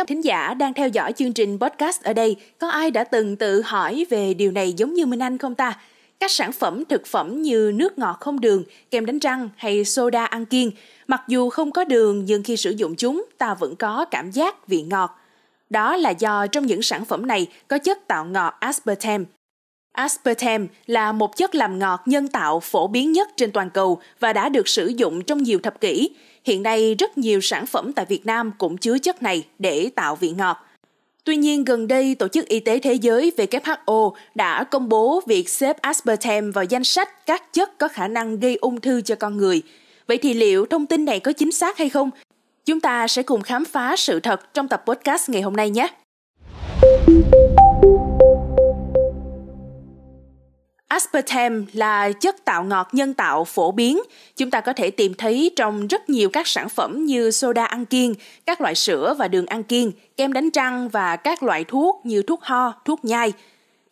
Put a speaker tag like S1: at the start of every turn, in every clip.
S1: Các thính giả đang theo dõi chương trình podcast ở đây, có ai đã từng tự hỏi về điều này giống như Minh Anh không ta? Các sản phẩm thực phẩm như nước ngọt không đường, kem đánh răng hay soda ăn kiêng, mặc dù không có đường nhưng khi sử dụng chúng ta vẫn có cảm giác vị ngọt. Đó là do trong những sản phẩm này có chất tạo ngọt aspartame. Aspartame là một chất làm ngọt nhân tạo phổ biến nhất trên toàn cầu và đã được sử dụng trong nhiều thập kỷ. Hiện nay rất nhiều sản phẩm tại Việt Nam cũng chứa chất này để tạo vị ngọt. Tuy nhiên, gần đây, Tổ chức Y tế Thế giới WHO đã công bố việc xếp aspartame vào danh sách các chất có khả năng gây ung thư cho con người. Vậy thì liệu thông tin này có chính xác hay không? Chúng ta sẽ cùng khám phá sự thật trong tập podcast ngày hôm nay nhé. Aspartame là chất tạo ngọt nhân tạo phổ biến. Chúng ta có thể tìm thấy trong rất nhiều các sản phẩm như soda ăn kiêng, các loại sữa và đường ăn kiêng, kem đánh răng và các loại thuốc như thuốc ho, thuốc nhai.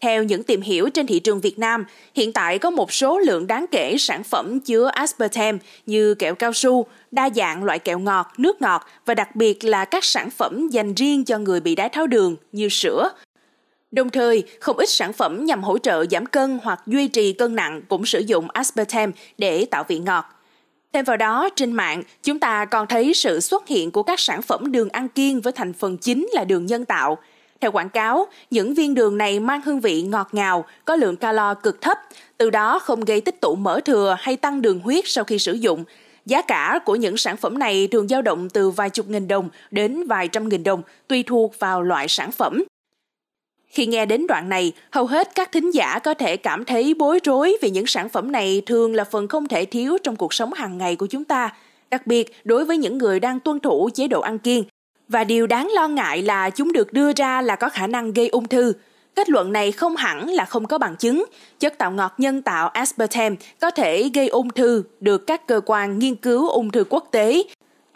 S1: Theo những tìm hiểu trên thị trường Việt Nam, hiện tại có một số lượng đáng kể sản phẩm chứa aspartame như kẹo cao su, đa dạng loại kẹo ngọt, nước ngọt và đặc biệt là các sản phẩm dành riêng cho người bị đái tháo đường như sữa, Đồng thời, không ít sản phẩm nhằm hỗ trợ giảm cân hoặc duy trì cân nặng cũng sử dụng aspartame để tạo vị ngọt. Thêm vào đó, trên mạng, chúng ta còn thấy sự xuất hiện của các sản phẩm đường ăn kiêng với thành phần chính là đường nhân tạo. Theo quảng cáo, những viên đường này mang hương vị ngọt ngào, có lượng calo cực thấp, từ đó không gây tích tụ mỡ thừa hay tăng đường huyết sau khi sử dụng. Giá cả của những sản phẩm này thường dao động từ vài chục nghìn đồng đến vài trăm nghìn đồng, tùy thuộc vào loại sản phẩm. Khi nghe đến đoạn này, hầu hết các thính giả có thể cảm thấy bối rối vì những sản phẩm này thường là phần không thể thiếu trong cuộc sống hàng ngày của chúng ta, đặc biệt đối với những người đang tuân thủ chế độ ăn kiêng. Và điều đáng lo ngại là chúng được đưa ra là có khả năng gây ung thư. Kết luận này không hẳn là không có bằng chứng. Chất tạo ngọt nhân tạo aspartame có thể gây ung thư được các cơ quan nghiên cứu ung thư quốc tế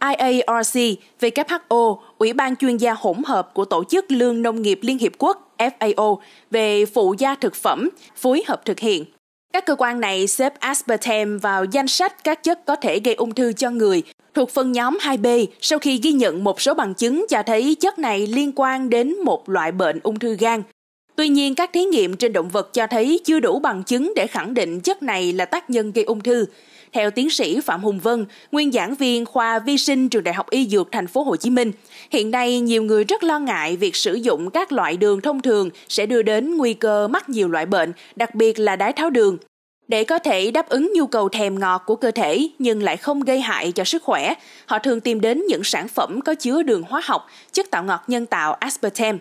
S1: IARC, WHO, Ủy ban chuyên gia hỗn hợp của Tổ chức Lương Nông nghiệp Liên Hiệp Quốc FAO về phụ gia thực phẩm phối hợp thực hiện. Các cơ quan này xếp aspartame vào danh sách các chất có thể gây ung thư cho người thuộc phân nhóm 2B sau khi ghi nhận một số bằng chứng cho thấy chất này liên quan đến một loại bệnh ung thư gan. Tuy nhiên, các thí nghiệm trên động vật cho thấy chưa đủ bằng chứng để khẳng định chất này là tác nhân gây ung thư. Theo tiến sĩ Phạm Hùng Vân, nguyên giảng viên khoa vi sinh trường Đại học Y Dược Thành phố Hồ Chí Minh, hiện nay nhiều người rất lo ngại việc sử dụng các loại đường thông thường sẽ đưa đến nguy cơ mắc nhiều loại bệnh, đặc biệt là đái tháo đường. Để có thể đáp ứng nhu cầu thèm ngọt của cơ thể nhưng lại không gây hại cho sức khỏe, họ thường tìm đến những sản phẩm có chứa đường hóa học, chất tạo ngọt nhân tạo aspartame.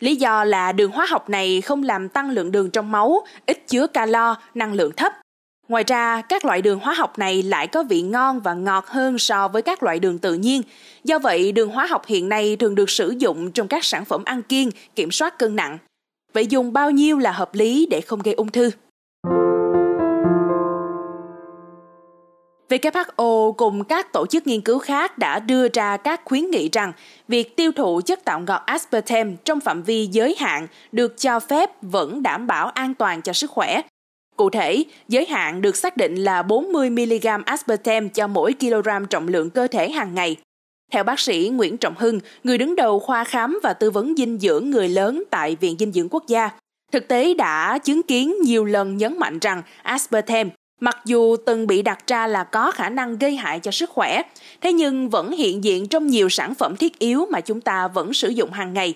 S1: Lý do là đường hóa học này không làm tăng lượng đường trong máu, ít chứa calo, năng lượng thấp, Ngoài ra, các loại đường hóa học này lại có vị ngon và ngọt hơn so với các loại đường tự nhiên. Do vậy, đường hóa học hiện nay thường được sử dụng trong các sản phẩm ăn kiêng, kiểm soát cân nặng. Vậy dùng bao nhiêu là hợp lý để không gây ung thư? WHO cùng các tổ chức nghiên cứu khác đã đưa ra các khuyến nghị rằng việc tiêu thụ chất tạo ngọt aspartame trong phạm vi giới hạn được cho phép vẫn đảm bảo an toàn cho sức khỏe Cụ thể, giới hạn được xác định là 40mg aspartame cho mỗi kg trọng lượng cơ thể hàng ngày. Theo bác sĩ Nguyễn Trọng Hưng, người đứng đầu khoa khám và tư vấn dinh dưỡng người lớn tại Viện Dinh dưỡng Quốc gia, thực tế đã chứng kiến nhiều lần nhấn mạnh rằng aspartame mặc dù từng bị đặt ra là có khả năng gây hại cho sức khỏe, thế nhưng vẫn hiện diện trong nhiều sản phẩm thiết yếu mà chúng ta vẫn sử dụng hàng ngày.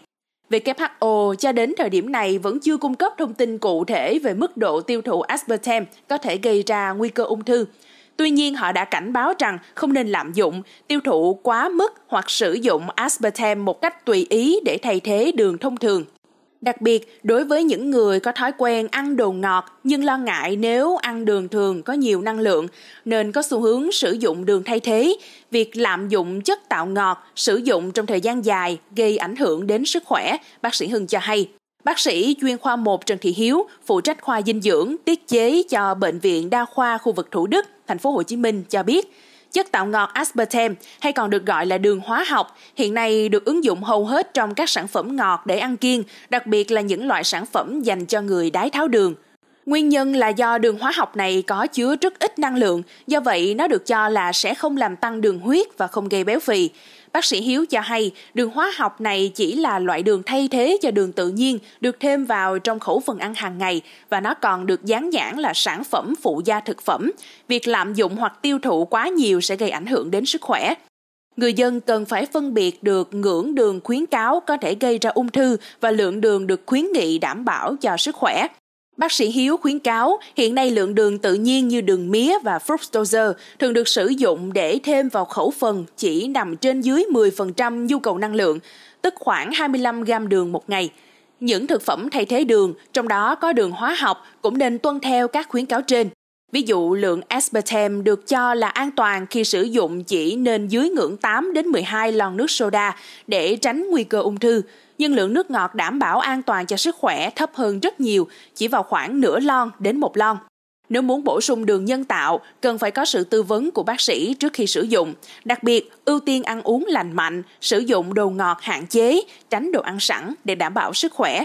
S1: WHO cho đến thời điểm này vẫn chưa cung cấp thông tin cụ thể về mức độ tiêu thụ aspartame có thể gây ra nguy cơ ung thư. Tuy nhiên, họ đã cảnh báo rằng không nên lạm dụng, tiêu thụ quá mức hoặc sử dụng aspartame một cách tùy ý để thay thế đường thông thường. Đặc biệt, đối với những người có thói quen ăn đồ ngọt nhưng lo ngại nếu ăn đường thường có nhiều năng lượng nên có xu hướng sử dụng đường thay thế, việc lạm dụng chất tạo ngọt sử dụng trong thời gian dài gây ảnh hưởng đến sức khỏe, bác sĩ Hưng cho hay. Bác sĩ chuyên khoa 1 Trần Thị Hiếu, phụ trách khoa dinh dưỡng, tiết chế cho bệnh viện đa khoa khu vực Thủ Đức, thành phố Hồ Chí Minh cho biết, Chất tạo ngọt aspartame hay còn được gọi là đường hóa học hiện nay được ứng dụng hầu hết trong các sản phẩm ngọt để ăn kiêng, đặc biệt là những loại sản phẩm dành cho người đái tháo đường. Nguyên nhân là do đường hóa học này có chứa rất ít năng lượng, do vậy nó được cho là sẽ không làm tăng đường huyết và không gây béo phì. Bác sĩ Hiếu cho hay đường hóa học này chỉ là loại đường thay thế cho đường tự nhiên được thêm vào trong khẩu phần ăn hàng ngày và nó còn được dán nhãn là sản phẩm phụ gia thực phẩm. Việc lạm dụng hoặc tiêu thụ quá nhiều sẽ gây ảnh hưởng đến sức khỏe. Người dân cần phải phân biệt được ngưỡng đường khuyến cáo có thể gây ra ung thư và lượng đường được khuyến nghị đảm bảo cho sức khỏe. Bác sĩ Hiếu khuyến cáo hiện nay lượng đường tự nhiên như đường mía và fructose thường được sử dụng để thêm vào khẩu phần chỉ nằm trên dưới 10% nhu cầu năng lượng, tức khoảng 25 gram đường một ngày. Những thực phẩm thay thế đường, trong đó có đường hóa học, cũng nên tuân theo các khuyến cáo trên. Ví dụ lượng aspartame được cho là an toàn khi sử dụng chỉ nên dưới ngưỡng 8 đến 12 lon nước soda để tránh nguy cơ ung thư, nhưng lượng nước ngọt đảm bảo an toàn cho sức khỏe thấp hơn rất nhiều, chỉ vào khoảng nửa lon đến một lon. Nếu muốn bổ sung đường nhân tạo, cần phải có sự tư vấn của bác sĩ trước khi sử dụng. Đặc biệt, ưu tiên ăn uống lành mạnh, sử dụng đồ ngọt hạn chế, tránh đồ ăn sẵn để đảm bảo sức khỏe.